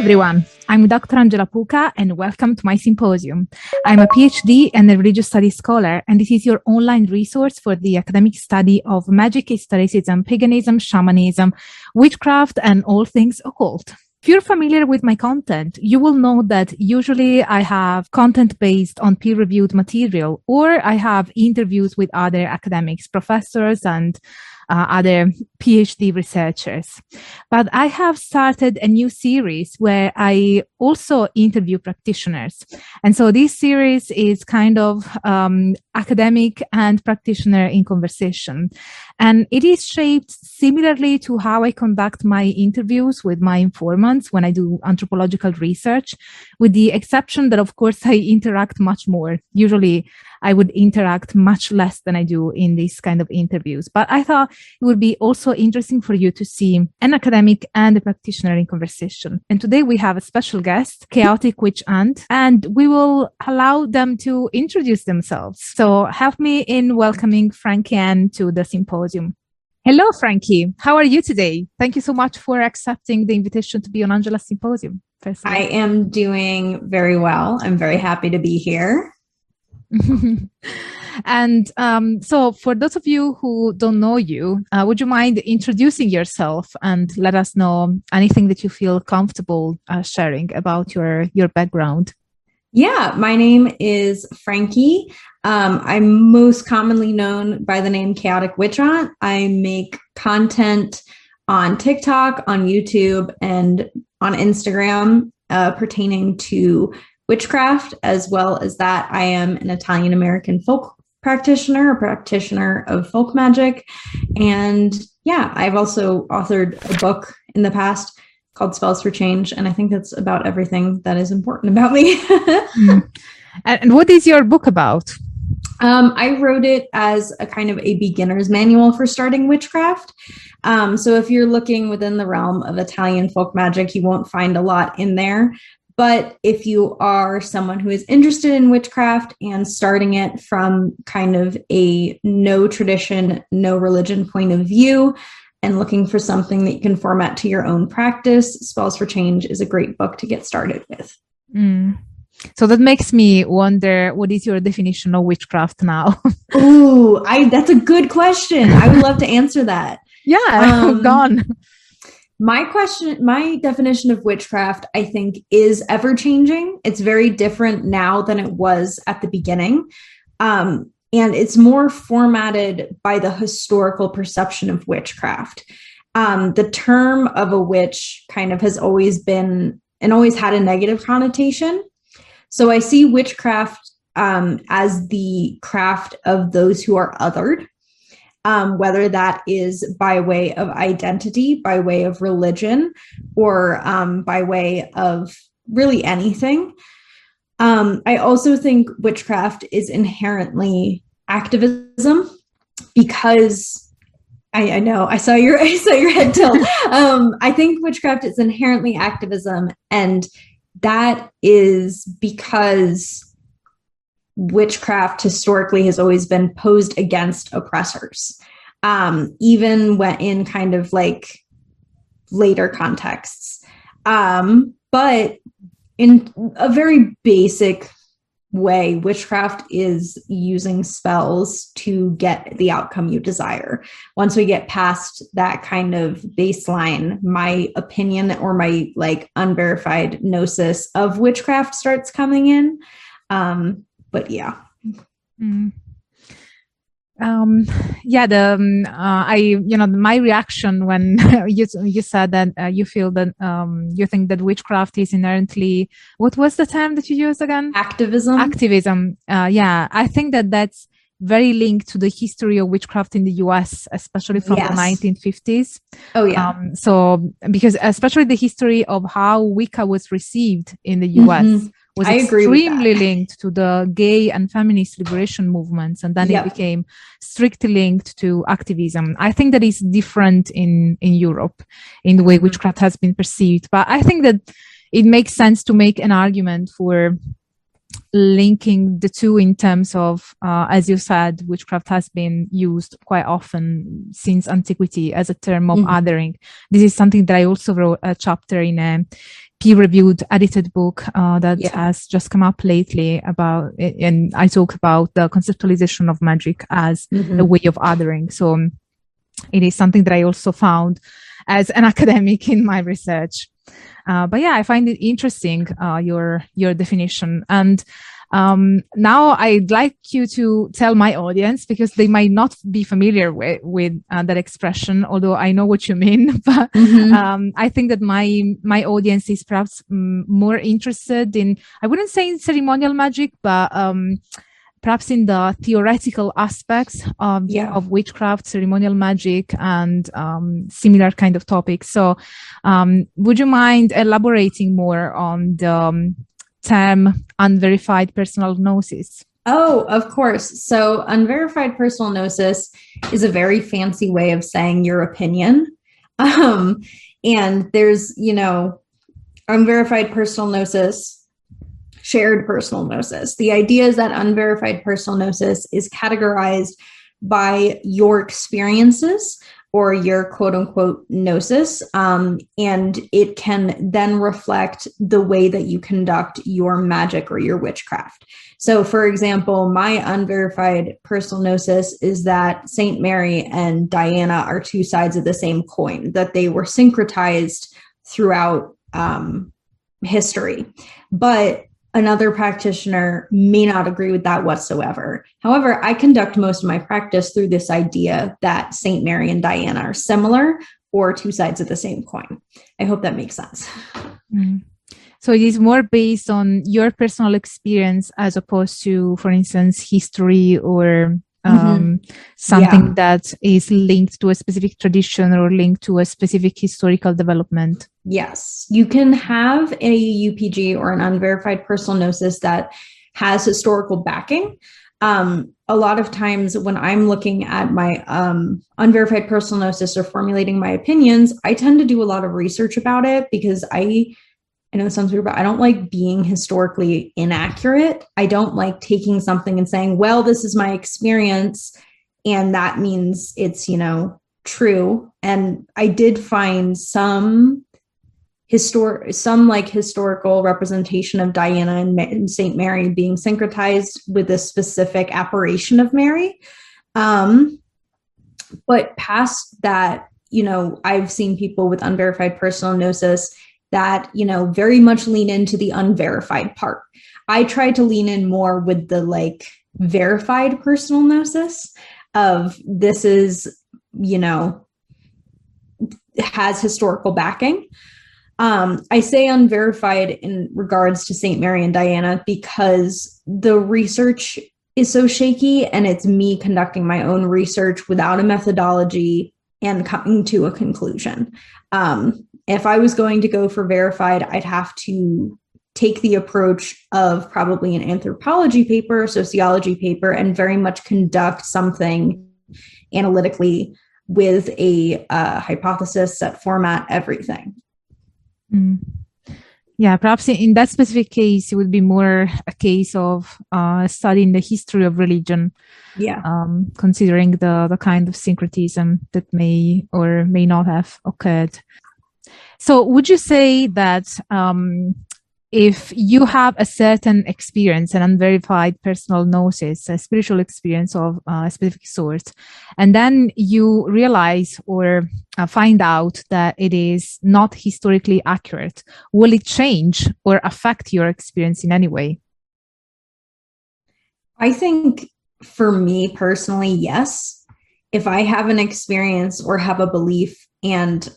everyone. I'm Dr. Angela Puca and welcome to my symposium. I'm a PhD and a religious studies scholar, and this is your online resource for the academic study of magic, esotericism, paganism, shamanism, witchcraft, and all things occult. If you're familiar with my content, you will know that usually I have content based on peer reviewed material or I have interviews with other academics, professors, and uh, other PhD researchers. But I have started a new series where I also interview practitioners. And so this series is kind of um, academic and practitioner in conversation. And it is shaped similarly to how I conduct my interviews with my informants when I do anthropological research, with the exception that, of course, I interact much more. Usually I would interact much less than I do in these kind of interviews. But I thought it would be also interesting for you to see an academic and a practitioner in conversation. And today we have a special guest, Chaotic Witch Aunt, and we will allow them to introduce themselves. So help me in welcoming Frankie Ann to the symposium. Hello, Frankie. How are you today? Thank you so much for accepting the invitation to be on Angela's symposium. I am doing very well. I'm very happy to be here. and um, so, for those of you who don't know you, uh, would you mind introducing yourself and let us know anything that you feel comfortable uh, sharing about your your background? Yeah, my name is Frankie. Um, I'm most commonly known by the name Chaotic Witch. I make content on TikTok, on YouTube, and on Instagram uh, pertaining to witchcraft, as well as that, I am an Italian American folk practitioner, a practitioner of folk magic. And yeah, I've also authored a book in the past called Spells for Change. And I think that's about everything that is important about me. mm. And what is your book about? Um, I wrote it as a kind of a beginner's manual for starting witchcraft. Um, so if you're looking within the realm of Italian folk magic, you won't find a lot in there. But if you are someone who is interested in witchcraft and starting it from kind of a no tradition, no religion point of view, and looking for something that you can format to your own practice, Spells for Change is a great book to get started with. Mm. So that makes me wonder what is your definition of witchcraft now? Ooh, I that's a good question. I would love to answer that. Yeah, um, gone my question my definition of witchcraft i think is ever changing. It's very different now than it was at the beginning. Um, and it's more formatted by the historical perception of witchcraft. Um, the term of a witch kind of has always been and always had a negative connotation. So i see witchcraft um, as the craft of those who are othered um, whether that is by way of identity, by way of religion, or um, by way of really anything. Um, I also think witchcraft is inherently activism because I, I, know I saw your I saw your head tilt. um, I think witchcraft is inherently activism, and that is because witchcraft historically has always been posed against oppressors, um, even when in kind of like later contexts. Um, but in a very basic way, witchcraft is using spells to get the outcome you desire. Once we get past that kind of baseline, my opinion or my like unverified gnosis of witchcraft starts coming in. Um, but yeah. Mm. Um, yeah, the um, uh, I you know my reaction when you you said that uh, you feel that um, you think that witchcraft is inherently what was the term that you used again? Activism. Activism. Uh, yeah, I think that that's very linked to the history of witchcraft in the US, especially from yes. the 1950s. Oh, yeah. Um, so, because especially the history of how Wicca was received in the US. Mm-hmm was I extremely linked to the gay and feminist liberation movements and then yep. it became strictly linked to activism i think that is different in in europe in the way mm-hmm. witchcraft has been perceived but i think that it makes sense to make an argument for linking the two in terms of uh, as you said witchcraft has been used quite often since antiquity as a term of mm-hmm. othering this is something that i also wrote a chapter in a peer-reviewed edited book uh, that Yeah. has just come up lately about and i talk about the conceptualization of magic as Mhm. a way of othering so um, it is something that i also found as an academic in my research uh, but yeah i find it interesting uh, your your definition and um, now I'd like you to tell my audience because they might not be familiar with, with uh, that expression, although I know what you mean. But Mhm. um, I think that my my audience is perhaps mm, more interested in I wouldn't say in ceremonial magic, but um, perhaps in the theoretical aspects of, Yeah. of witchcraft, ceremonial magic, and um, similar kind of topics. So, um, would you mind elaborating more on the um, term unverified personal gnosis? Oh, of course. So, unverified personal gnosis is a very fancy way of saying your opinion. Um, and there's, you know, unverified personal gnosis, shared personal gnosis. The idea is that unverified personal gnosis is categorized by your experiences or your quote unquote gnosis. Um, and it can then reflect the way that you conduct your magic or your witchcraft. So, for example, my unverified personal gnosis is that Saint Mary and Diana are two sides of the same coin, that they were syncretized throughout um, history. But another practitioner may not agree with that whatsoever. However, I conduct most of my practice through this idea that Saint Mary and Diana are similar or two sides of the same coin. I hope that makes sense. Mm. So it is more based on your personal experience as opposed to, for instance, history or um, something Yeah. that is linked to a specific tradition or linked to a specific historical development. Yes, you can have a UPG or an unverified personal gnosis that has historical backing. Um, a lot of times when I'm looking at my um, unverified personal gnosis or formulating my opinions, I tend to do a lot of research about it because I, I know this sounds weird, but I don't like being historically inaccurate. I don't like taking something and saying, well, this is my experience. And that means it's, you know, true. And I did find some historic some like historical representation of Diana and, and Saint Mary being syncretized with a specific apparition of Mary. Um, but past that, you know, I've seen people with unverified personal gnosis that, you know, very much lean into the unverified part. I try to lean in more with the like verified personal gnosis of this is, you know, has historical backing. Um, I say unverified in regards to St. Mary and Diana because the research is so shaky and it's me conducting my own research without a methodology and coming to a conclusion. Um, if I was going to go for verified, I'd have to take the approach of probably an anthropology paper, sociology paper, and very much conduct something analytically with a uh, hypothesis, set format, everything. Mm. Yeah, perhaps in- that specific case, it would be more a case of uh, studying the history of religion, Yeah. um, considering the, the kind of syncretism that may or may not have occurred. So, would you say that um, if you have a certain experience, an unverified personal gnosis, a spiritual experience of uh, a specific sort, and then you realize or uh, find out that it is not historically accurate, will it change or affect your experience in any way? I think for me personally, yes. If I have an experience or have a belief, and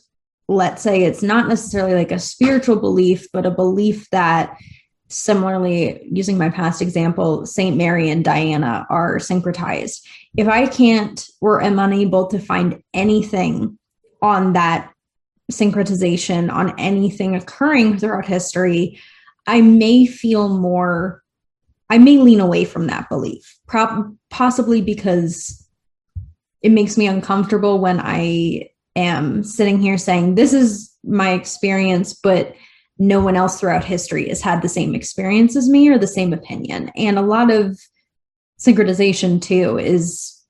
let's say it's not necessarily like a spiritual belief, but a belief that similarly, using my past example, St. Mary and Diana are syncretized. If I can't or am unable to find anything on that syncretization, on anything occurring throughout history, I may feel more I may lean away from that belief, prob- possibly because it makes me uncomfortable when I am sitting here saying, This is my experience, but no one else throughout history has had the same experience as me or the same opinion. And a lot of syncretization, too, is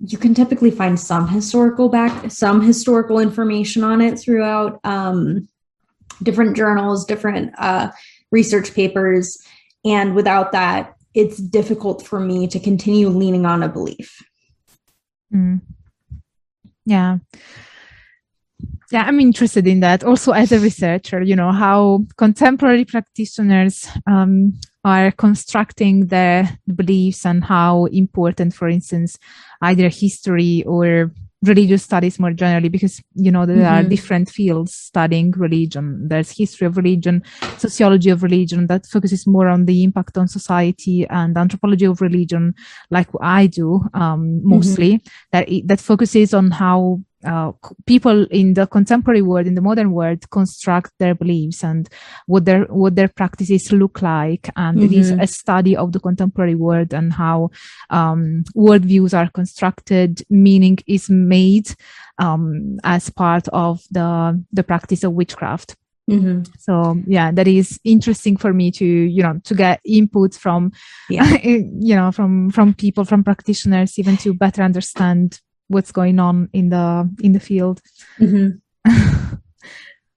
you can typically find some historical back, some historical information on it throughout um, different journals, different uh, research papers. And without that, it's difficult for me to continue leaning on a belief. Mm. Yeah. Yeah, I'm interested in that. Also, as a researcher, you know, how contemporary practitioners um, are constructing their beliefs and how important, for instance, either history or religious studies more generally because you know there mm-hmm. are different fields studying religion there's history of religion sociology of religion that focuses more on the impact on society and anthropology of religion like i do um, mostly mm-hmm. that that focuses on how uh, people in the contemporary world, in the modern world, construct their beliefs and what their what their practices look like, and mm-hmm. it is mm-hmm. a study of the contemporary world and how um, worldviews are constructed, meaning is made um, as part of the the practice of witchcraft. Mm-hmm. So yeah, that is interesting for me to you know to get input from yeah. you know from from people from practitioners even to better understand what's going on in the in the field. Mm-hmm.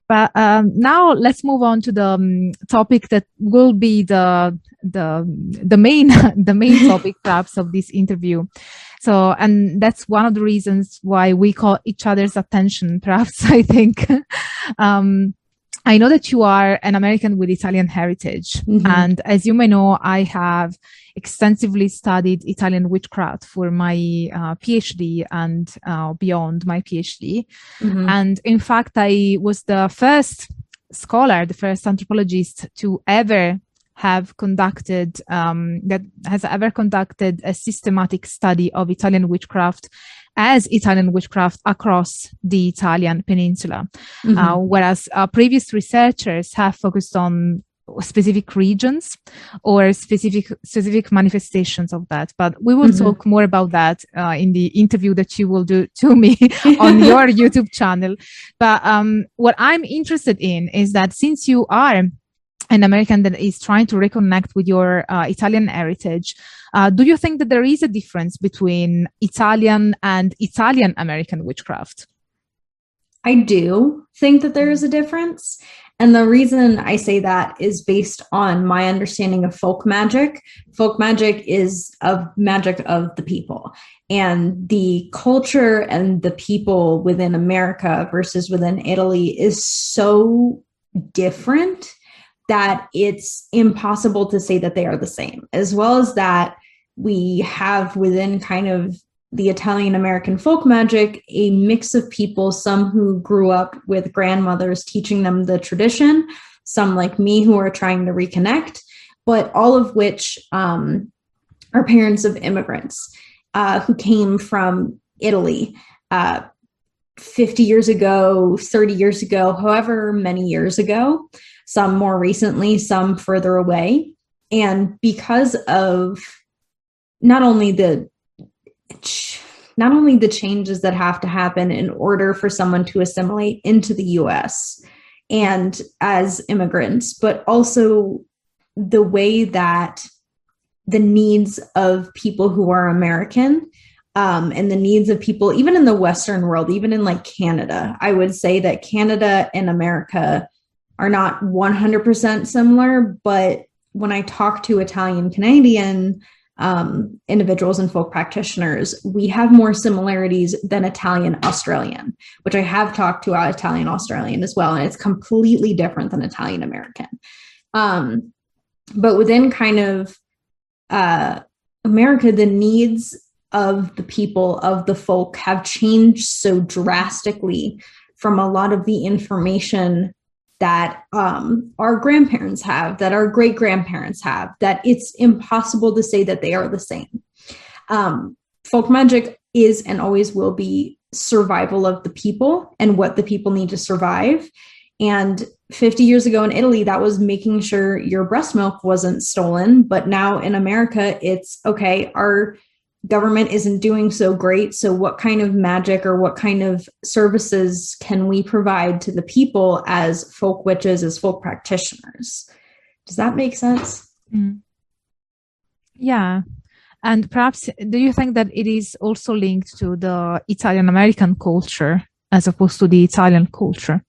but um, now let's move on to the um, topic that will be the the the main the main topic perhaps of this interview. So, and that's one of the reasons why we call each other's attention. Perhaps I think. um, I know that you are an American with Italian heritage. Mm-hmm. And as you may know, I have extensively studied Italian witchcraft for my uh, PhD and uh, beyond my PhD. Mm-hmm. And in fact, I was the first scholar, the first anthropologist to ever have conducted um, that has ever conducted a systematic study of Italian witchcraft as Italian witchcraft across the Italian peninsula. Mm-hmm. Uh, whereas uh, previous researchers have focused on specific regions or specific specific manifestations of that but we will mm-hmm. talk more about that uh, in the interview that you will do to me on your youtube channel but um, what i'm interested in is that since you are an American that is trying to reconnect with your uh, Italian heritage. Uh, do you think that there is a difference between Italian and Italian American witchcraft? I do think that there is a difference. And the reason I say that is based on my understanding of folk magic. Folk magic is of magic of the people. And the culture and the people within America versus within Italy is so different that it's impossible to say that they are the same, as well as that we have within kind of the Italian American folk magic a mix of people, some who grew up with grandmothers teaching them the tradition, some like me who are trying to reconnect, but all of which um, are parents of immigrants uh, who came from Italy. Uh, 50 years ago, 30 years ago, however many years ago, some more recently, some further away. And because of not only the not only the changes that have to happen in order for someone to assimilate into the US and as immigrants, but also the way that the needs of people who are American um, and the needs of people, even in the Western world, even in like Canada, I would say that Canada and America are not 100% similar. But when I talk to Italian Canadian um, individuals and folk practitioners, we have more similarities than Italian Australian, which I have talked to Italian Australian as well. And it's completely different than Italian American. Um, but within kind of uh, America, the needs of the people, of the folk, have changed so drastically from a lot of the information that um, our grandparents have, that our great grandparents have, that it's impossible to say that they are the same. Um, folk magic is and always will be survival of the people and what the people need to survive. And 50 years ago in Italy, that was making sure your breast milk wasn't stolen. But now in America, it's okay, our government isn't doing so great. So, what kind of magic or what kind of services can we provide to the people as folk witches, as folk practitioners? Does that make sense? Mm. Yeah. And perhaps, do you think that it is also linked to the Italian American culture as opposed to the Italian culture?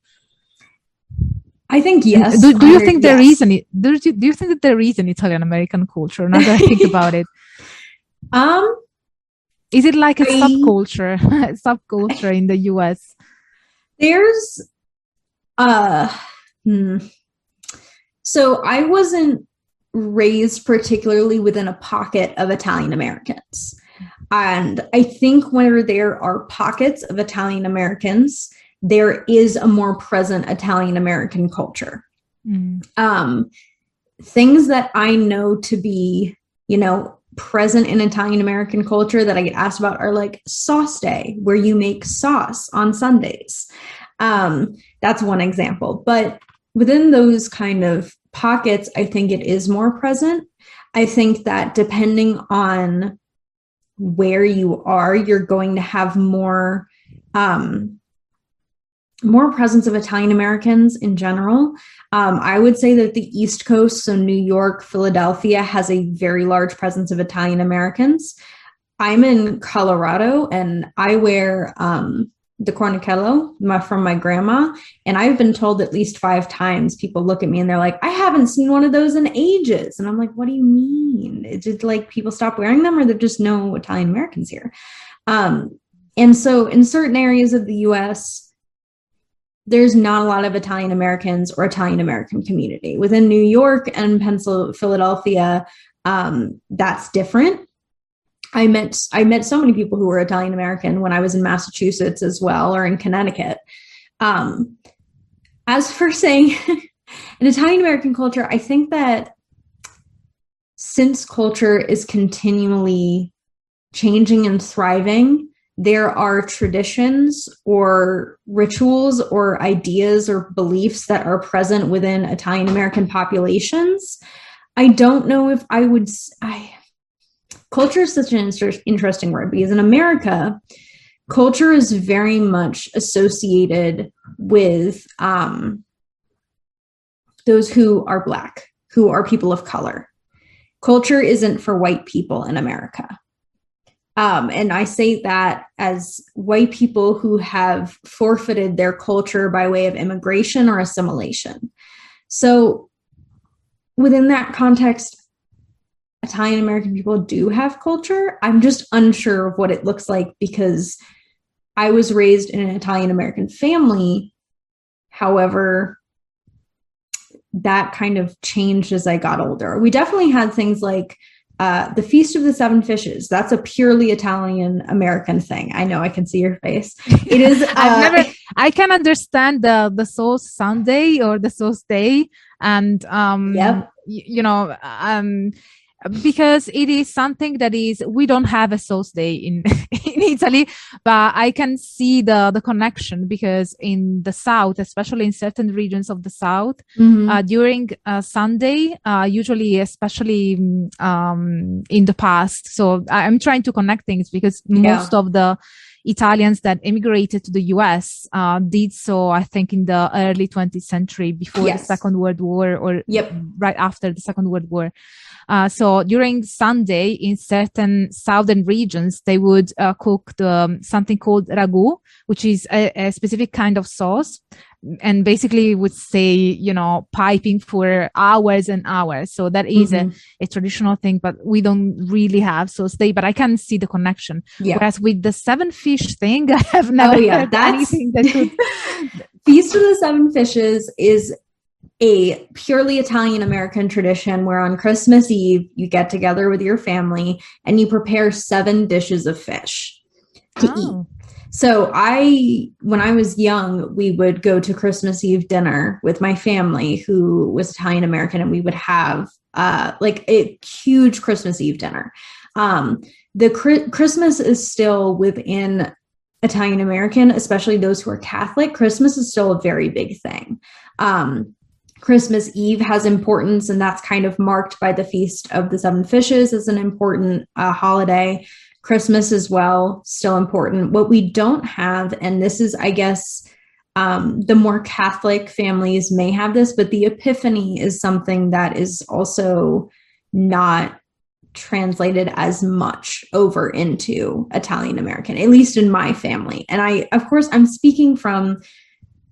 I think yes. Do, do you think there yes. is any? Do you, do you think that there is an Italian American culture? Now that I think about it, Um, is it like a I- subculture, subculture in the U.S.? there's uh hmm. so I wasn't raised particularly within a pocket of Italian Americans. And I think where there are pockets of Italian Americans, there is a more present Italian American culture. Mm. um, things that I know to be, you know, present in Italian American culture that I get asked about are like sauce day, where you make sauce on Sundays. Um, that's one example. But within those kind of pockets, I think it is more present. I think that depending on where you are, you're going to have more um more presence of Italian Americans in general. Um, I would say that the East Coast, so New York, Philadelphia, has a very large presence of Italian Americans. I'm in Colorado and I wear um, the cornicello from my grandma. And I've been told at least five times people look at me and they're like, I haven't seen one of those in ages. And I'm like, what do you mean? Is it like people stop wearing them or there just no Italian Americans here? Um, and so in certain areas of the US, there's not a lot of Italian Americans or Italian American community. Within New York and Pennsylvania, Philadelphia, um, that's different. I met I met so many people who were Italian American when I was in Massachusetts as well, or in Connecticut. Um, as for saying an Italian American culture, I think that since culture is continually changing and thriving, there are traditions or rituals or ideas or beliefs that are present within Italian American populations. I don't know if I would. I culture is such an inter- interesting word because in America, culture is very much associated with um, those who are Black, who are people of color. Culture isn't for white people in America. Um, and I say that as white people who have forfeited their culture by way of immigration or assimilation. So, within that context, Italian American people do have culture. I'm just unsure of what it looks like because I was raised in an Italian American family. However, that kind of changed as I got older. We definitely had things like uh, the Feast of the Seven Fishes. That's a purely Italian American thing. I know I can see your face. It is. Uh, I've never. I can understand the the sauce Sunday or the sauce day, and um, Yep. y- you know, um, because it is something that is we don't have a sauce day in in Italy, but I can see the the connection because in the south, especially in certain regions of the south, mhm. uh, during uh, Sunday, uh, usually, especially um, in the past. So I'm trying to connect things because Yeah. most of the Italians that immigrated to the US uh, did so, I think, in the early 20th century before Yes. the Second World War or Yep. right after the Second World War. Uh, so during Sunday, in certain southern regions, they would uh, cook the, um, something called ragu, which is a, a specific kind of sauce, and basically would say, you know, piping for hours and hours. So that is Mhm. a, a traditional thing, but we don't really have sauce day. But I can see the connection. yeah. Whereas with the seven fish thing, I have never Oh, yeah, heard that's- anything that could. Feast of the Seven Fishes is a purely Italian American tradition where on Christmas Eve you get together with your family and you prepare seven dishes of fish to eat. Oh. So I when I was young, we would go to Christmas Eve dinner with my family who was Italian American and we would have uh like a huge Christmas Eve dinner. Um the Chri- Christmas is still within Italian American, especially those who are Catholic. Christmas is still a very big thing. Um Christmas Eve has importance, and that's kind of marked by the Feast of the Seven Fishes as an important uh, holiday. Christmas as well, still important. What we don't have, and this is, I guess, um, the more Catholic families may have this, but the Epiphany is something that is also not translated as much over into Italian American, at least in my family. And I, of course, I'm speaking from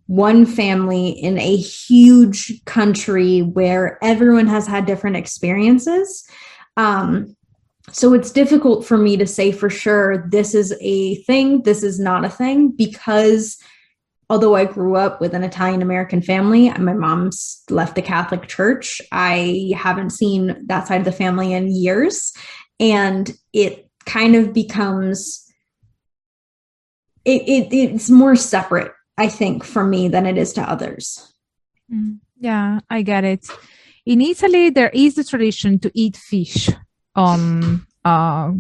one family in a huge country where everyone has had different experiences. Um, so it's difficult for me to say for sure this is a thing, this is not a thing, because although I grew up with an Italian American family, my mom's left the Catholic Church. I haven't seen that side of the family in years. And it kind of becomes it, it it's more separate, I think, for me than it is to others. Mm, yeah, I get it. In Italy, there is the tradition to eat fish on uh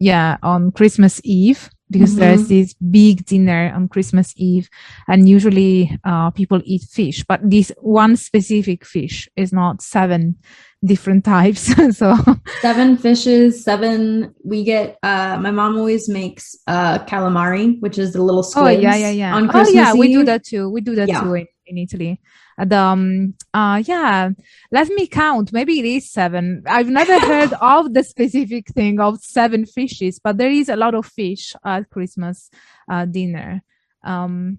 yeah on Christmas Eve because mm-hmm. there's this big dinner on Christmas Eve, and usually uh, people eat fish, but this one specific fish is not seven different types. so seven fishes, seven. We get. Uh, my mom always makes uh, calamari, which is the little squids. Oh yeah, yeah, yeah. On Christmas oh yeah, Eve. we do that too. We do that yeah. too in, in Italy. And um, uh, yeah, let me count. Maybe it is seven. I've never heard of the specific thing of seven fishes, but there is a lot of fish at Christmas uh, dinner. Um,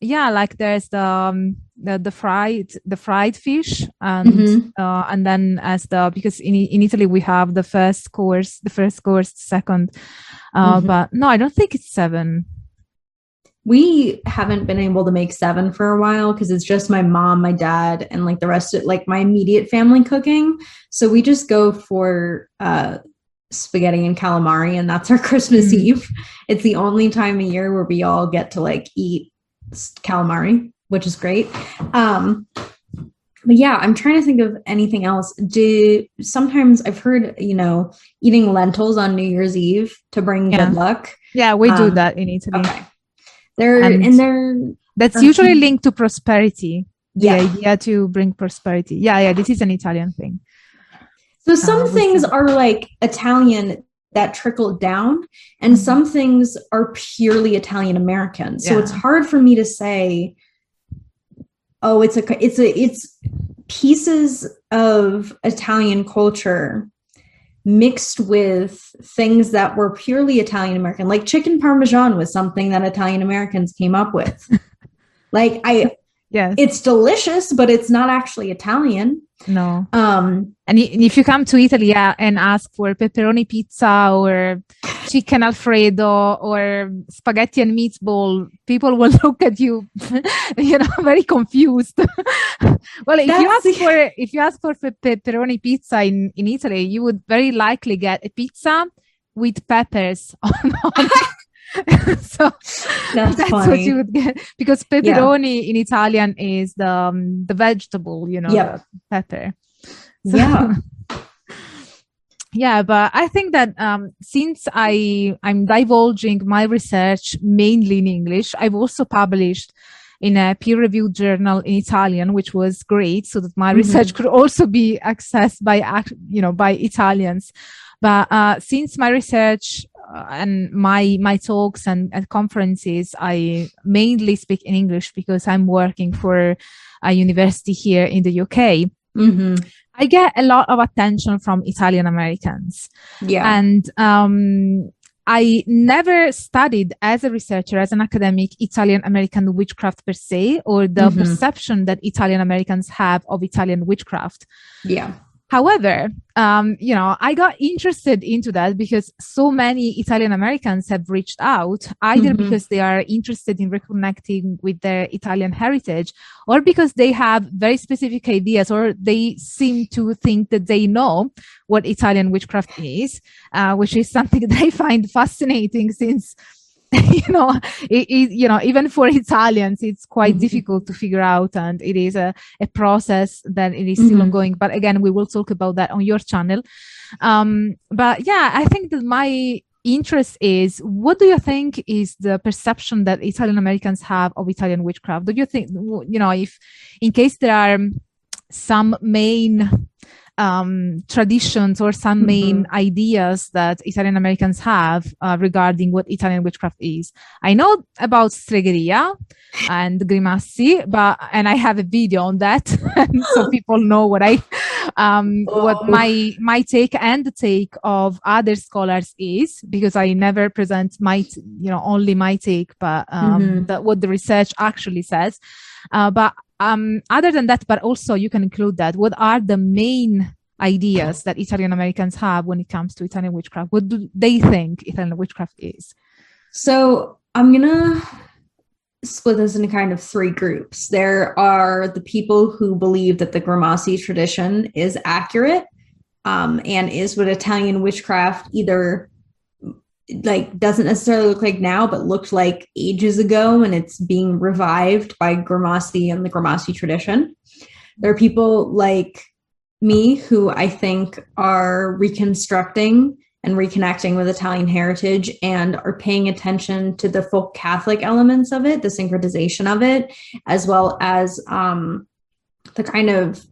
yeah, like there's the, um, the the fried the fried fish, and mm-hmm. uh, and then as the because in in Italy we have the first course, the first course, second, uh, mm-hmm. but no, I don't think it's seven we haven't been able to make seven for a while because it's just my mom, my dad, and like the rest of like my immediate family cooking. So we just go for uh spaghetti and calamari, and that's our Christmas mm. Eve. It's the only time of year where we all get to like eat calamari, which is great. Um but yeah, I'm trying to think of anything else. Do sometimes I've heard, you know, eating lentils on New Year's Eve to bring yeah. good luck. Yeah, we um, do that in Italy. Okay. They're and, and they're that's usually linked to prosperity. The yeah. idea to bring prosperity. Yeah, yeah. This is an Italian thing. So some uh, things are like Italian that trickled down, and mm-hmm. some things are purely Italian American. So yeah. it's hard for me to say, oh, it's a it's a it's pieces of Italian culture mixed with things that were purely Italian American, like chicken parmesan was something that Italian Americans came up with. like I yes. it's delicious, but it's not actually Italian. No. Um and if you come to Italy and ask for pepperoni pizza or chicken alfredo or spaghetti and meatball, people will look at you, you know, very confused. well, if you ask for if you ask for pepperoni pizza in in Italy, you would very likely get a pizza with peppers on. on so that's, that's what you would get because pepperoni yeah. in Italian is the um, the vegetable, you know, yep. pepper. So, yeah. yeah but i think that um, since i i'm divulging my research mainly in english i've also published in a peer-reviewed journal in italian which was great so that my mm-hmm. research could also be accessed by you know by italians but uh, since my research and my my talks and, and conferences i mainly speak in english because i'm working for a university here in the uk mm-hmm. I get a lot of attention from Italian Americans. Yeah. And um, I never studied as a researcher, as an academic, Italian American witchcraft per se, or the mm-hmm. perception that Italian Americans have of Italian witchcraft. Yeah. However, um, you know, I got interested into that because so many Italian Americans have reached out either mm-hmm. because they are interested in reconnecting with their Italian heritage or because they have very specific ideas or they seem to think that they know what Italian witchcraft is, uh, which is something that I find fascinating since you know it, it, you know even for italians it's quite mm-hmm. difficult to figure out and it is a, a process that it is still mm-hmm. ongoing but again we will talk about that on your channel um but yeah i think that my interest is what do you think is the perception that italian americans have of italian witchcraft do you think you know if in case there are some main um, traditions or some main mm-hmm. ideas that Italian Americans have uh, regarding what Italian witchcraft is. I know about stregheria and grimassi, but and I have a video on that, so people know what I um, oh. what my my take and the take of other scholars is because I never present my you know only my take, but um, mm-hmm. that what the research actually says. Uh, but um, other than that, but also you can include that. What are the main ideas that Italian Americans have when it comes to Italian witchcraft? What do they think Italian witchcraft is? So I'm gonna split this into kind of three groups. There are the people who believe that the Grimassi tradition is accurate um, and is what Italian witchcraft either like doesn't necessarily look like now, but looked like ages ago, and it's being revived by Grimassi and the Grimassi tradition. There are people like me who I think are reconstructing and reconnecting with Italian heritage and are paying attention to the folk Catholic elements of it, the syncretization of it, as well as um, the kind of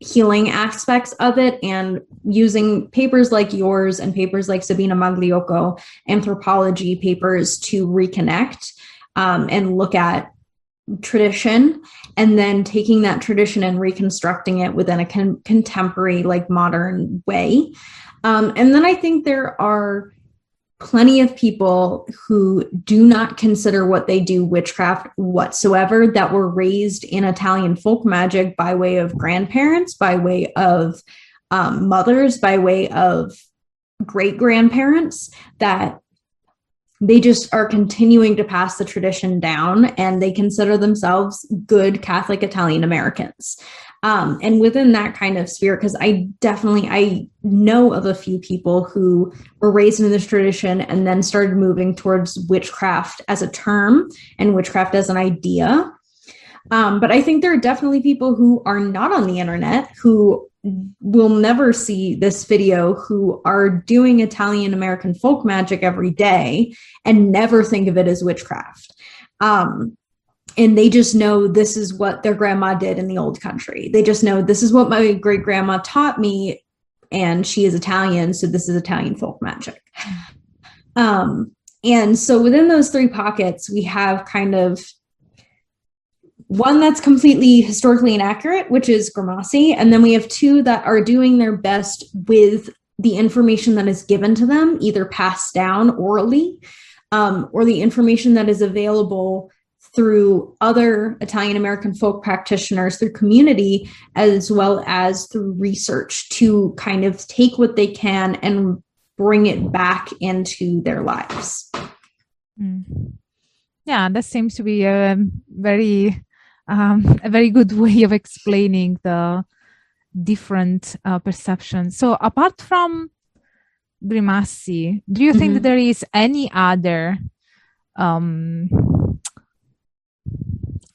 healing aspects of it and using papers like yours and papers like Sabina Magliocco anthropology papers to reconnect um, and look at tradition and then taking that tradition and reconstructing it within a con- contemporary like modern way. Um, and then I think there are plenty of people who do not consider what they do witchcraft whatsoever that were raised in Italian folk magic by way of grandparents, by way of um, mothers, by way of great grandparents that they just are continuing to pass the tradition down and they consider themselves good Catholic Italian Americans um, and within that kind of sphere because i definitely i know of a few people who were raised in this tradition and then started moving towards witchcraft as a term and witchcraft as an idea. Um, but i think there are definitely people who are not on the internet who will never see this video who are doing italian american folk magic every day and never think of it as witchcraft. Um, and they just know this is what their grandma did in the old country. They just know this is what my great grandma taught me, and she is Italian, so this is Italian folk magic. Um, and so within those three pockets, we have kind of one that's completely historically inaccurate, which is Grimassi, and then we have two that are doing their best with the information that is given to them, either passed down orally um, or the information that is available through other Italian American folk practitioners, through community, as well as through research to kind of take what they can and bring it back into their lives. Mm. Yeah, that seems to be a very um, a very good way of explaining the different uh, perceptions. So, apart from Grimassi, do you mm-hmm. think that there is any other um,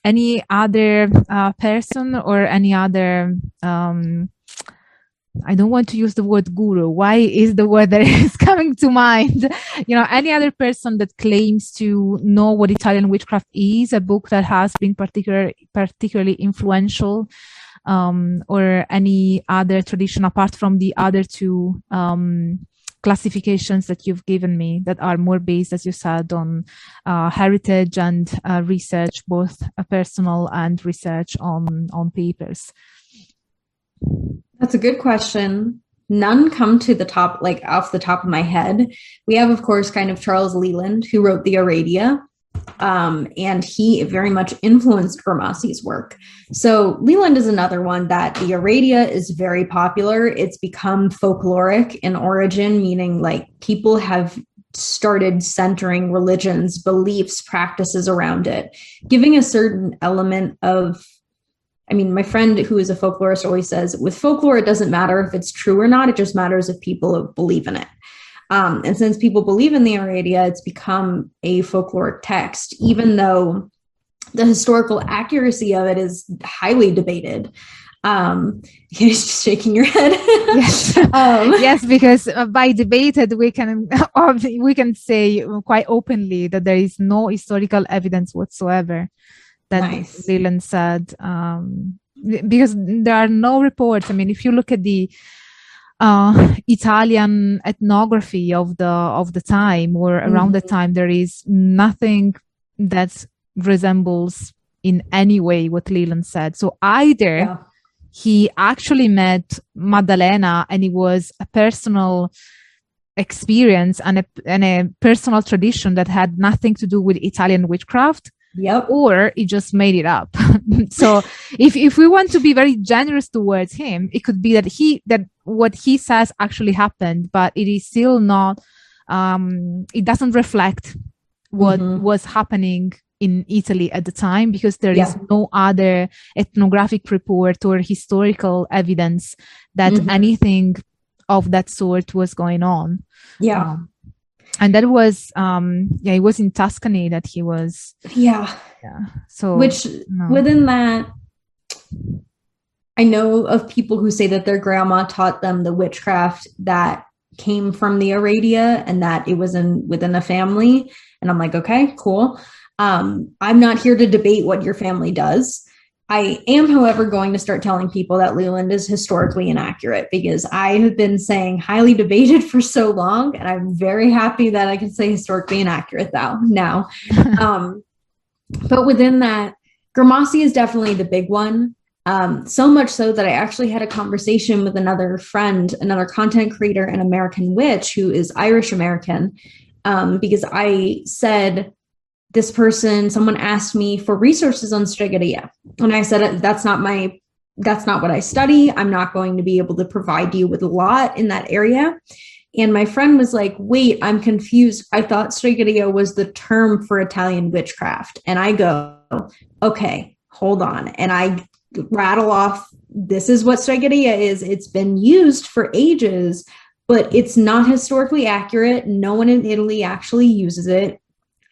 any other uh, person or any other um, I don't want to use the word guru. Why is the word that is coming to mind? You know, any other person that claims to know what Italian witchcraft is, a book that has been particular, particularly influential, um, or any other tradition apart from the other two um, classifications that you've given me that are more based, as you said, on uh, heritage and uh, research, both uh, personal and research on on papers? That's a good question. None come to the top, like off the top of my head. We have, of course, kind of Charles Leland, who wrote the Aradia, um, and he very much influenced Grimassi's work. So Leland is another one that the Aradia is very popular. It's become folkloric in origin, meaning like people have started centering religions, beliefs, practices around it, giving a certain element of I mean, my friend who is a folklorist always says with folklore, it doesn't matter if it's true or not. It just matters if people believe in it. Um, and since people believe in the Aradia, it's become a folkloric text, even though the historical accuracy of it is highly debated. Um, you're just shaking your head. yes, um, yes, because uh, by debated we can we can say quite openly that there is no historical evidence whatsoever that nice. Leland said. Um, because there are no reports. I mean, if you look at the uh, Italian ethnography of the of the time or around mm-hmm. the time, there is nothing that resembles in any way what Leland said. So either yeah. he actually met Maddalena and it was a personal experience and a, and a personal tradition that had nothing to do with Italian witchcraft. Yep. Or he just made it up. so if, if we want to be very generous towards him, it could be that he, that what he says actually happened, but it is still not, um, it doesn't reflect what mm-hmm. was happening in Italy at the time because there yeah. is no other ethnographic report or historical evidence that mm-hmm. anything of that sort was going on. Yeah. Um, and that was um yeah, it was in Tuscany that he was Yeah. Yeah. So which no. within that I know of people who say that their grandma taught them the witchcraft that came from the Aradia and that it was in within a family. And I'm like, okay, cool. Um, I'm not here to debate what your family does. I am, however, going to start telling people that Leland is historically inaccurate because I have been saying highly debated for so long, and I'm very happy that I can say historically inaccurate now. Now, um, but within that, Grimassi is definitely the big one. Um, so much so that I actually had a conversation with another friend, another content creator, an American witch who is Irish American, um, because I said this person, someone asked me for resources on Stregheria. And I said, that's not my, that's not what I study. I'm not going to be able to provide you with a lot in that area. And my friend was like, wait, I'm confused. I thought Stregheria was the term for Italian witchcraft. And I go, okay, hold on. And I rattle off, this is what Stregheria is. It's been used for ages, but it's not historically accurate. No one in Italy actually uses it.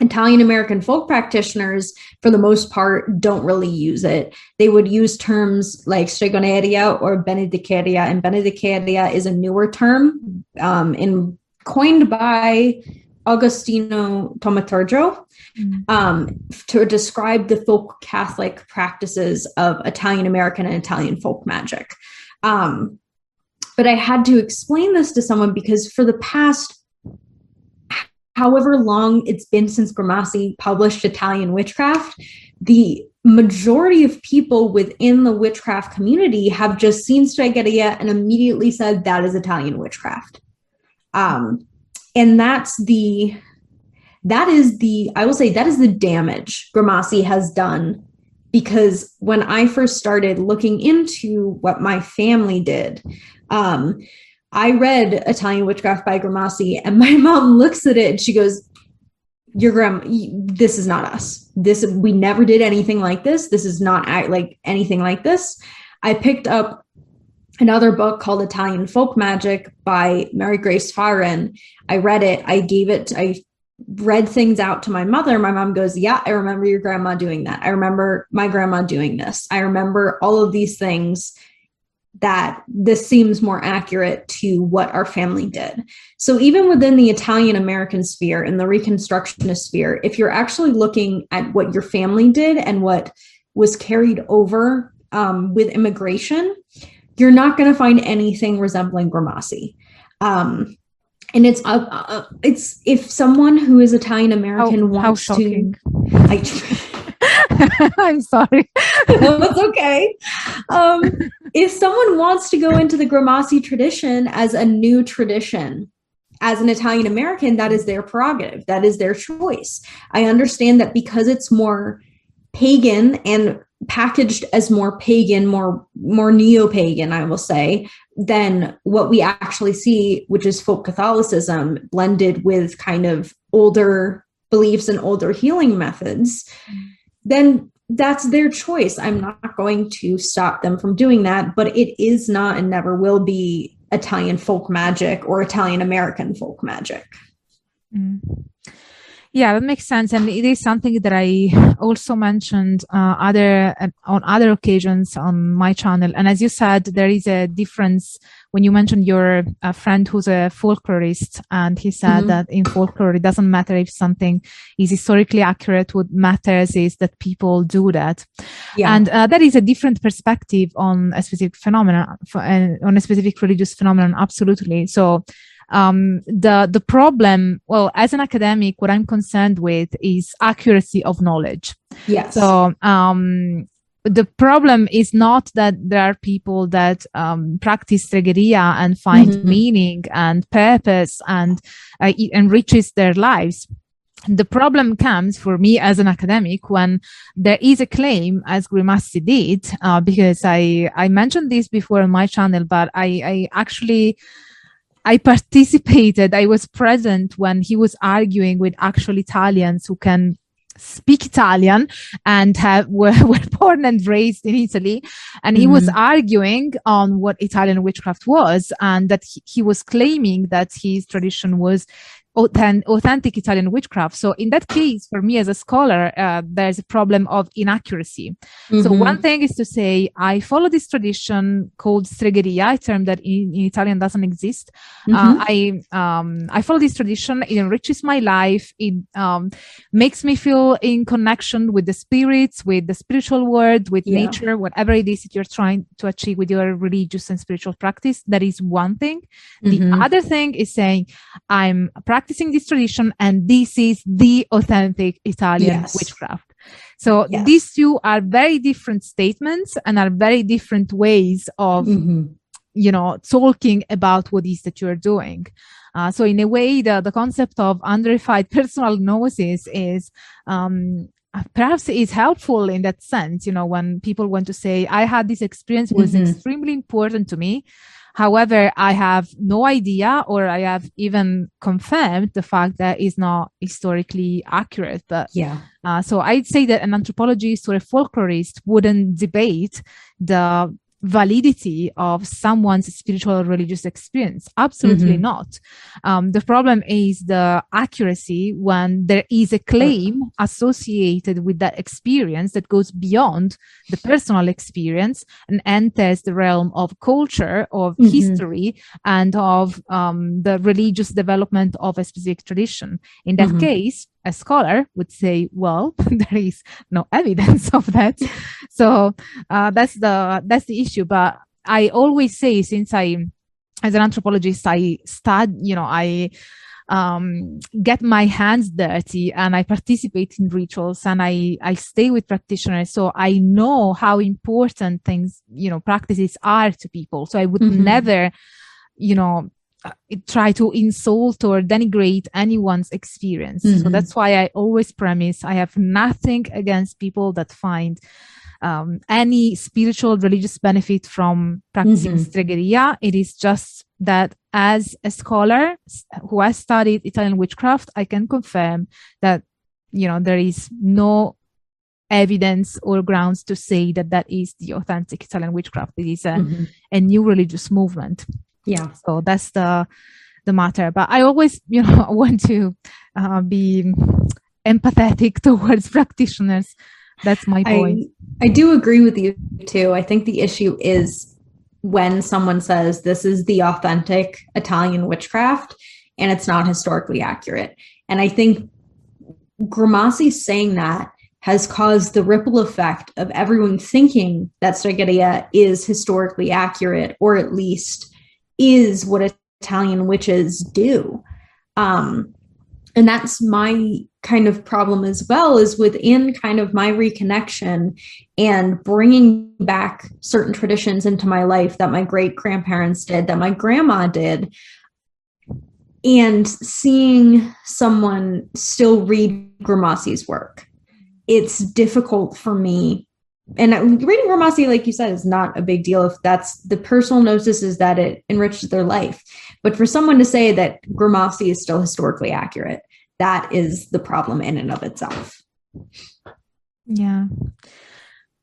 Italian American folk practitioners, for the most part, don't really use it. They would use terms like stregoneria or benedicaria, and benedicaria is a newer term um, in, coined by Agostino Taumaturgo mm-hmm. um, to describe the folk Catholic practices of Italian American and Italian folk magic. Um, but I had to explain this to someone because for the past however long it's been since Grimassi published Italian witchcraft, the majority of people within the witchcraft community have just seen Stregheria and immediately said that is Italian witchcraft. Um, and that's the that is the I will say that is the damage Grimassi has done because when I first started looking into what my family did, um, I read Italian Witchcraft by Grimassi, and my mom looks at it and she goes, "Your grandma, this is not us. This we never did anything like this. This is not like anything like this." I picked up another book called Italian Folk Magic by Mary Grace Fahrun. I read it. I gave it. I read things out to my mother. My mom goes, "Yeah, I remember your grandma doing that. I remember my grandma doing this. I remember all of these things." That this seems more accurate to what our family did. So, even within the Italian American sphere and the Reconstructionist sphere, if you're actually looking at what your family did and what was carried over um, with immigration, you're not going to find anything resembling Grimassi. Um, and it's uh, uh, it's if someone who is Italian American wants to, I, I'm sorry. no, it's okay. Um, if someone wants to go into the Grimassi tradition as a new tradition, as an Italian American, that is their prerogative. That is their choice. I understand that because it's more pagan and packaged as more pagan, more more neo-pagan, I will say, than what we actually see, which is folk Catholicism blended with kind of older beliefs and older healing methods. Then that's their choice. I'm not going to stop them from doing that, but it is not and never will be Italian folk magic or Italian American folk magic. Mm. Yeah, that makes sense, and it is something that I also mentioned uh, other uh, on other occasions on my channel. And as you said, there is a difference when you mentioned your uh, friend who's a folklorist, and he said mm-hmm. that in folklore it doesn't matter if something is historically accurate. What matters is that people do that, yeah. and uh, that is a different perspective on a specific phenomenon, for, uh, on a specific religious phenomenon. Absolutely. So um, the the problem well as an academic what i'm concerned with is accuracy of knowledge. Yes. So um, the problem is not that there are people that um, practice stregheria and find mm-hmm. meaning and purpose and uh, it enriches their lives. The problem comes for me as an academic when there is a claim as Grimassi did uh, because I, I mentioned this before on my channel but I, I actually I participated I was present when he was arguing with actual Italians who can speak Italian and have were, were born and raised in Italy. And he mm-hmm. was arguing on what Italian witchcraft was and that he, he was claiming that his tradition was authentic Italian witchcraft. So in that case, for me as a scholar, uh, there's a problem of inaccuracy. Mm-hmm. So one thing is to say, I follow this tradition called stregheria, a term that in, in Italian doesn't exist. Uh, mm-hmm. Uh, I um, I follow this tradition. It enriches my life. It um, makes me feel in connection with the spirits, with the spiritual world, with yeah. nature, whatever it is that you're trying to achieve with your religious and spiritual practice. That is one thing. Mm-hmm. The other thing is saying, I'm practicing practicing this tradition and this is the authentic Italian yes. witchcraft. So yes. these two are very different statements and are very different ways of, mm-hmm. you know, talking about what is that you're doing. Uh, so in a way, the, the concept of unverified personal gnosis is, um, perhaps is helpful in that sense you know when people want to say i had this experience was mm-hmm. extremely important to me However, I have no idea, or I have even confirmed the fact that it's not historically accurate. But yeah, uh, so I'd say that an anthropologist or a folklorist wouldn't debate the validity of someone's spiritual or religious experience absolutely mm-hmm. not um, the problem is the accuracy when there is a claim associated with that experience that goes beyond the personal experience and enters the realm of culture of mm-hmm. history and of um, the religious development of a specific tradition in that mm-hmm. case a scholar would say, well, there is no evidence of that. so uh, that's the that's the issue. But I always say, since I, as an anthropologist, I study, you know, I um, get my hands dirty and I participate in rituals and I, I stay with practitioners. So I know how important things, you know, practices are to people. So I would mm-hmm. never, you know, try to insult or denigrate anyone's experience. Mm-hmm. So that's why I always premise I have nothing against people that find um, any spiritual religious benefit from practicing mm-hmm. stregheria. It is just that as a scholar who has studied Italian witchcraft, I can confirm that you know there is no evidence or grounds to say that that is the authentic Italian witchcraft. It is a, mm-hmm. a new religious movement yeah. So that's the the matter. But i always you know want to uh, be empathetic towards practitioners. That's my point. I, I do agree with you too. I think the issue is when someone says this is the authentic italian witchcraft and it's not historically accurate. And i think grimassi saying that has caused the ripple effect of everyone thinking that Stregheria is historically accurate or at least is what Italian witches do. Um, and that's my kind of problem as well is within kind of my reconnection and bringing back certain traditions into my life that my great grandparents did that my grandma did and seeing someone still read Grimassi's work it's difficult for me and reading Grimassi, like you said, is not a big deal if that's the personal gnosis is that it enriches their life. But for someone to say that Grimassi is still historically accurate, that is the problem in and of itself. Yeah.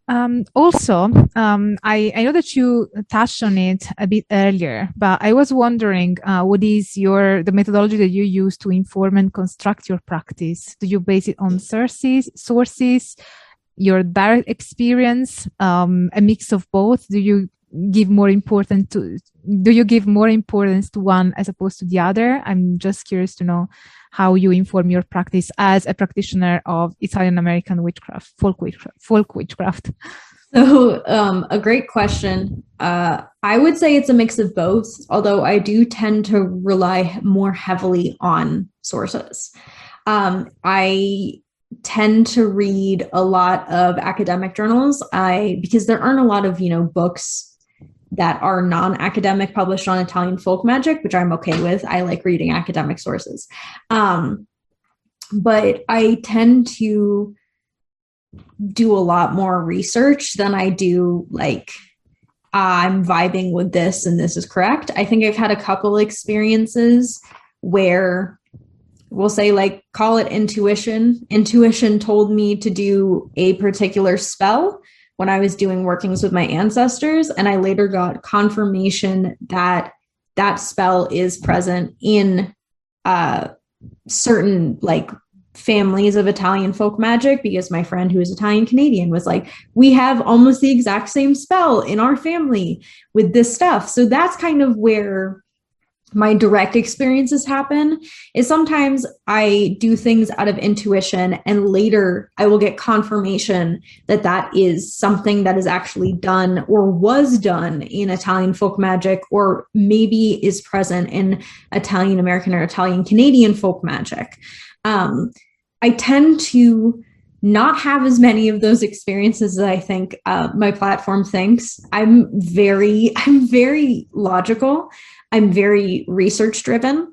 Um, also, um, I, I know that you touched on it a bit earlier, but I was wondering uh, what is your the methodology that you use to inform and construct your practice? Do you base it on sources, sources, your direct experience um, a mix of both. Do you give more importance to do you give more importance to one as opposed to the other? I'm just curious to know how you inform your practice as a practitioner of italian american witchcraft folk witchcraft, folk witchcraft. So um, a great question. Uh, i would say it's a mix of both although i do tend to rely more heavily on sources. Um, i tend to read a lot of academic journals. I because there aren't a lot of, you know, books that are non-academic published on Italian folk magic, which I'm okay with. I like reading academic sources. Um, but I tend to do a lot more research than I do like I'm vibing with this and this is correct. I think I've had a couple experiences where we'll say like call it intuition. Intuition told me to do a particular spell when I was doing workings with my ancestors and I later got confirmation that that spell is present in uh certain like families of Italian folk magic because my friend who is Italian Canadian was like, we have almost the exact same spell in our family with this stuff. So that's kind of where my direct experiences happen is sometimes I do things out of intuition and later I will get confirmation that that is something that is actually done or was done in Italian folk magic or maybe is present in Italian American or Italian Canadian folk magic. Um, I tend to not have as many of those experiences as I think uh, my platform thinks. I'm very, I'm very logical. I'm very research driven,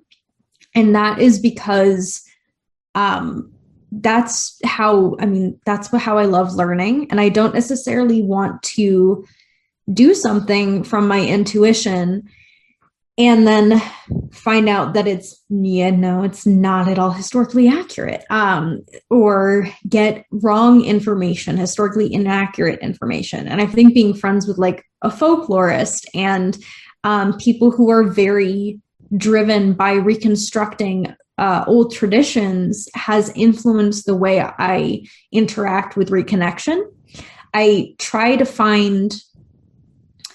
and that is because um, that's how I mean that's how I love learning, and I don't necessarily want to do something from my intuition and then find out that it's yeah no it's not at all historically accurate um, or get wrong information historically inaccurate information. And i think being friends with like a folklorist and um, people who are very driven by reconstructing uh, old traditions has influenced the way i interact with reconnection i try to find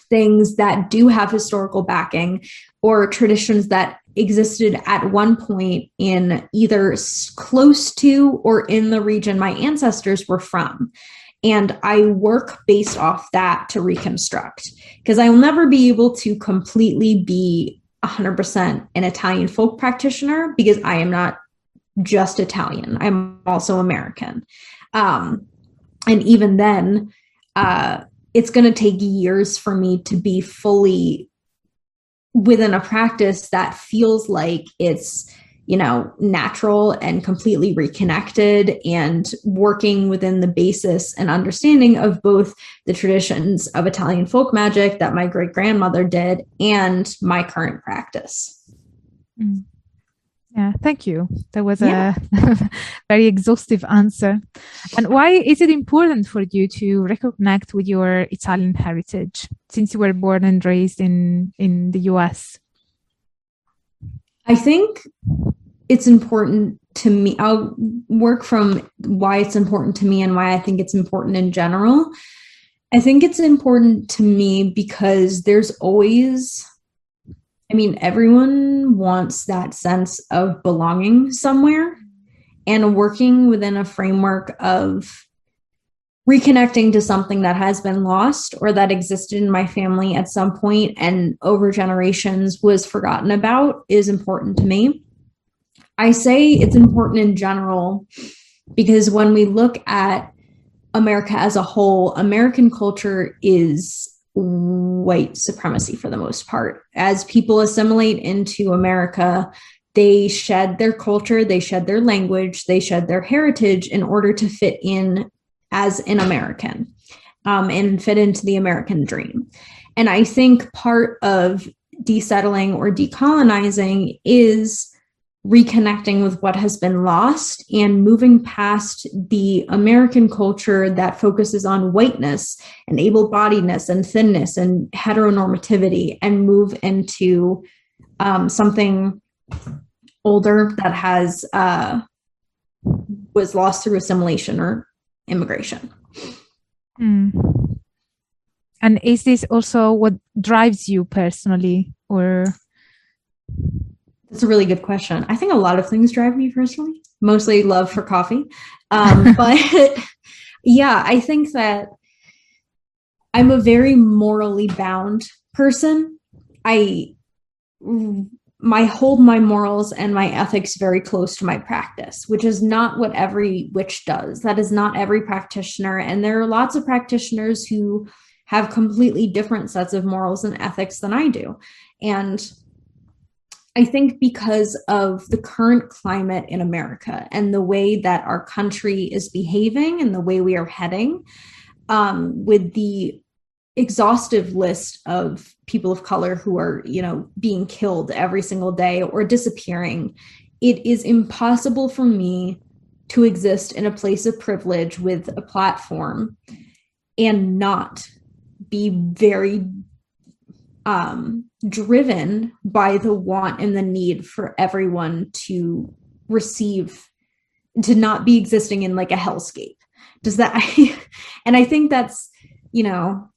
things that do have historical backing or traditions that existed at one point in either close to or in the region my ancestors were from. And I work based off that to reconstruct because I will never be able to completely be 100% an Italian folk practitioner because I am not just Italian, I'm also American. Um, and even then, uh, it's going to take years for me to be fully within a practice that feels like it's you know natural and completely reconnected and working within the basis and understanding of both the traditions of Italian folk magic that my great grandmother did and my current practice. Mm. Yeah, thank you. That was yeah. a very exhaustive answer. And why is it important for you to reconnect with your Italian heritage since you were born and raised in in the US? I think it's important to me. I'll work from why it's important to me and why I think it's important in general. I think it's important to me because there's always I mean, everyone wants that sense of belonging somewhere and working within a framework of reconnecting to something that has been lost or that existed in my family at some point and over generations was forgotten about is important to me. I say it's important in general because when we look at America as a whole, American culture is white supremacy for the most part. As people assimilate into America, they shed their culture, they shed their language, they shed their heritage in order to fit in as an American um, and fit into the American dream. And I think part of desettling or decolonizing is reconnecting with what has been lost and moving past the American culture that focuses on whiteness and able bodiedness and thinness and heteronormativity and move into um, something older that has uh, was lost through assimilation or immigration. Mm. And is this also what drives you personally or that's a really good question. I think a lot of things drive me personally, mostly love for coffee. Um, but yeah, I think that I'm a very morally bound person. I my hold my morals and my ethics very close to my practice, which is not what every witch does. That is not every practitioner. And there are lots of practitioners who have completely different sets of morals and ethics than I do. And I think because of the current climate in America and the way that our country is behaving and the way we are heading, um, with the exhaustive list of people of color who are, you know, being killed every single day or disappearing, it is impossible for me to exist in a place of privilege with a platform and not be very um, driven by the want and the need for everyone to receive, to not be existing in like a hellscape. Does that, and I think that's, you know,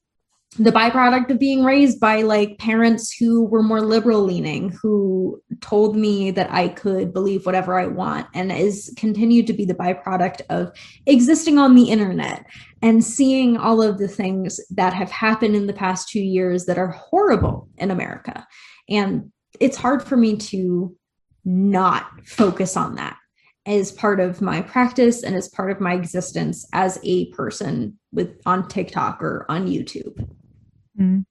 the byproduct of being raised by like parents who were more liberal leaning who told me that i could believe whatever i want and is continued to be the byproduct of existing on the internet and seeing all of the things that have happened in the past two years that are horrible in america and it's hard for me to not focus on that as part of my practice and as part of my existence as a person with on TikTok or on YouTube. Mm.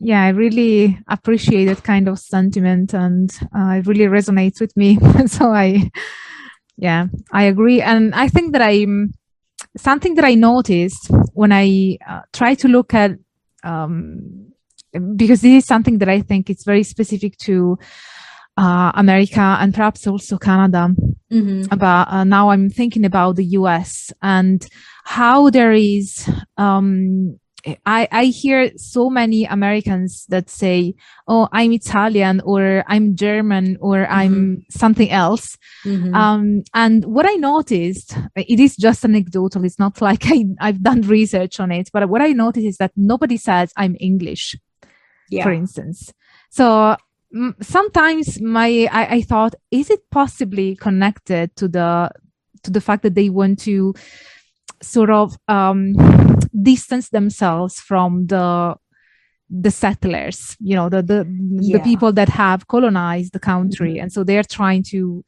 Yeah, I really appreciate that kind of sentiment and uh, it really resonates with me. so I, yeah, I agree. And I think that I'm something that I noticed when I uh, try to look at, um, because this is something that I think it's very specific to uh, America and perhaps also Canada. Mm-hmm. But uh, now I'm thinking about the US and how there is um, I, I hear so many Americans that say, "Oh, I'm Italian," or "I'm German," or mm-hmm. "I'm something else." Mm-hmm. Um, and what I noticed, it is just anecdotal. It's not like I, I've done research on it, but what I noticed is that nobody says I'm English, yeah. for instance. So sometimes my I, I thought, is it possibly connected to the to the fact that they want to sort of um, distance themselves from the the settlers you know the the, yeah. the people that have colonized the country mm-hmm. and so they're trying to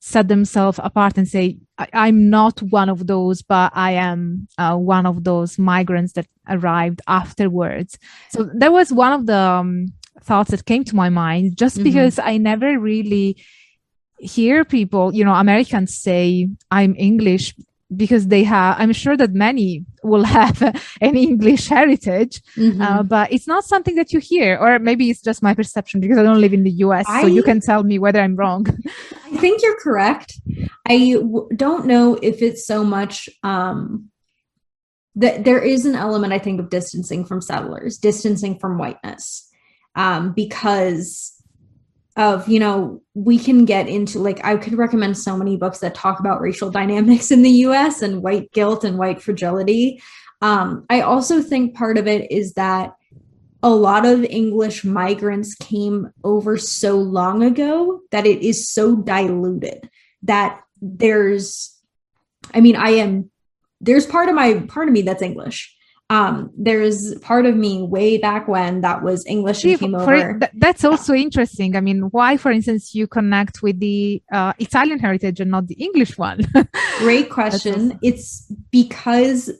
set themselves apart and say I- am not one of those but i am uh, one of those migrants that arrived afterwards so that was one of the um, thoughts that came to my mind just mm-hmm. because i never really hear people you know americans say i'm english because they have i'm sure that many will have an english heritage mm-hmm. uh, but it's not something that you hear or maybe it's just my perception because i don't live in the us I, so you can tell me whether i'm wrong i think you're correct I w- don't know if it's so much um that there is an element i think of distancing from settlers distancing from whiteness um because of you know we can get into like i could recommend so many books that talk about racial dynamics in the us and white guilt and white fragility. Um, i also think part of it is that a lot of english migrants came over so long ago that it is so diluted that there's i mean i am there's part of my part of me that's english um there's part of me way back when that was english and came over. that's also interesting. I mean why for instance you connect with the uh, italian heritage and not the english one? Great question. it's because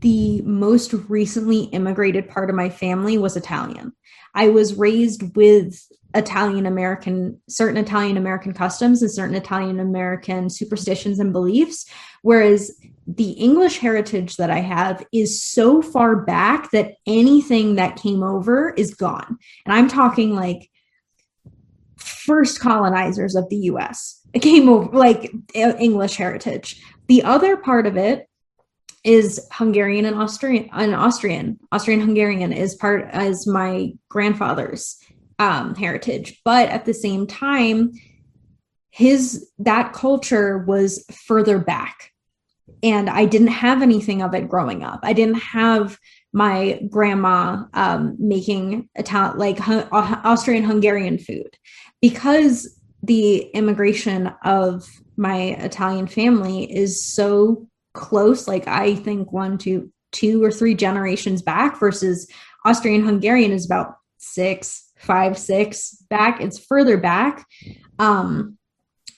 the most recently immigrated part of my family was italian. I was raised with Italian American, certain Italian American customs and certain Italian American superstitions and beliefs. Whereas the English heritage that I have is so far back that anything that came over is gone. And I'm talking like first colonizers of the US it came over like English heritage. The other part of it is Hungarian and Austrian and Austrian. Austrian Hungarian is part as my grandfather's um, heritage. But at the same time, his that culture was further back and I didn't have anything of it growing up. I didn't have my grandma um, making Italian, like Austrian Hungarian food because the immigration of my Italian family is so close. Like I think one, two, two or three generations back versus Austrian Hungarian is about six, five, six back. It's further back. Um,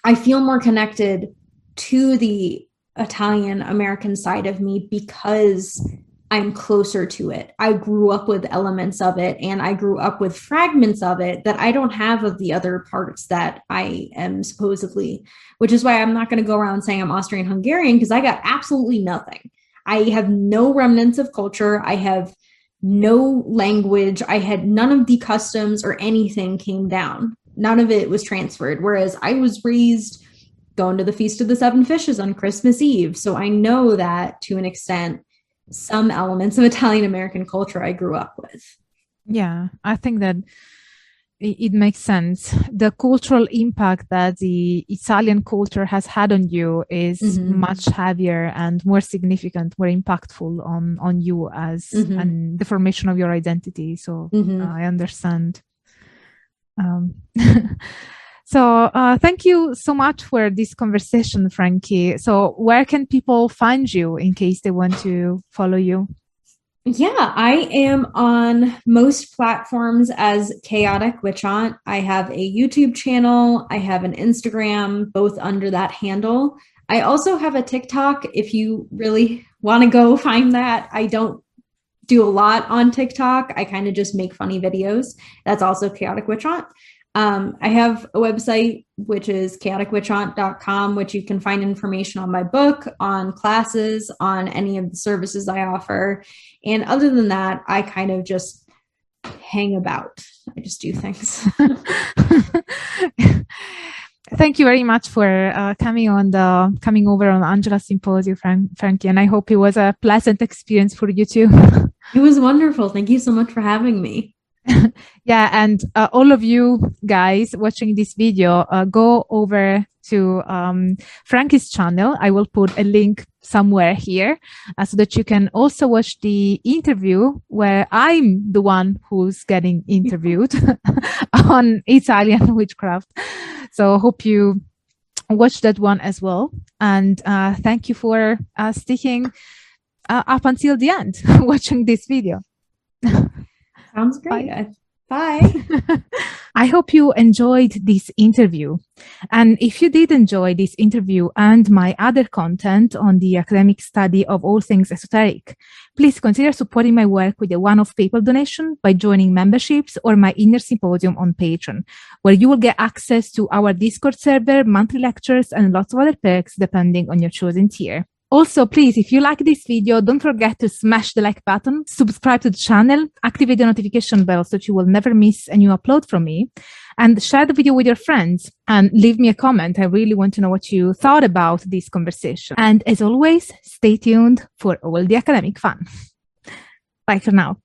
I feel more connected to the Italian American side of me because I'm closer to it. I grew up with elements of it and I grew up with fragments of it that I don't have of the other parts that I am supposedly, which is why I'm not going to go around saying I'm Austrian Hungarian because I got absolutely nothing. I have no remnants of culture. I have no language. I had none of the customs or anything came down. None of it was transferred. Whereas I was raised going to the Feast of the Seven Fishes on Christmas Eve. So I know that to an extent some elements of Italian American culture I grew up with. Yeah, I think that it makes sense. The cultural impact that the Italian culture has had on you is mm-hmm. much heavier and more significant, more impactful on on you as mm-hmm. and the formation of your identity. So mm-hmm. uh, I understand. Um, So uh, thank you so much for this conversation, Frankie. So where can people find you in case they want to follow you? Yeah, I am on most platforms as Chaotic Witch Aunt. I have a YouTube channel, I have an Instagram, both under that handle. I also have a TikTok if you really want to go find that. I don't do a lot on TikTok. I kind of just make funny videos. That's also Chaotic Witch Aunt. Um, I have a website which is chaoticwitchaunt.com, which you can find information on my book, on classes, on any of the services I offer. And other than that, I kind of just hang about. I just do things. Thank you very much for uh, coming on the coming over on Angela Symposium, Frank, Frankie, and I hope it was a pleasant experience for you too. it was wonderful. Thank you so much for having me. yeah, and uh, all of you guys watching this video, uh, go over to um, Frankie's channel. I will put a link somewhere here uh, so that you can also watch the interview where I'm the one who's getting interviewed on Italian witchcraft. So hope you watch that one as well. And uh, thank you for uh, sticking uh, up until the end watching this video. Sounds great. Bye. Bye. I hope you enjoyed this interview. And if you did enjoy this interview and my other content on the academic study of all things esoteric, please consider supporting my work with a one-off PayPal donation by joining memberships or my inner symposium on Patreon, where you will get access to our Discord server, monthly lectures, and lots of other perks depending on your chosen tier. Also, please, if you like this video, don't forget to smash the like button, subscribe to the channel, activate the notification bell so that you will never miss a new upload from me, and share the video with your friends and leave me a comment. I really want to know what you thought about this conversation. And as always, stay tuned for all the academic fun. Bye for now.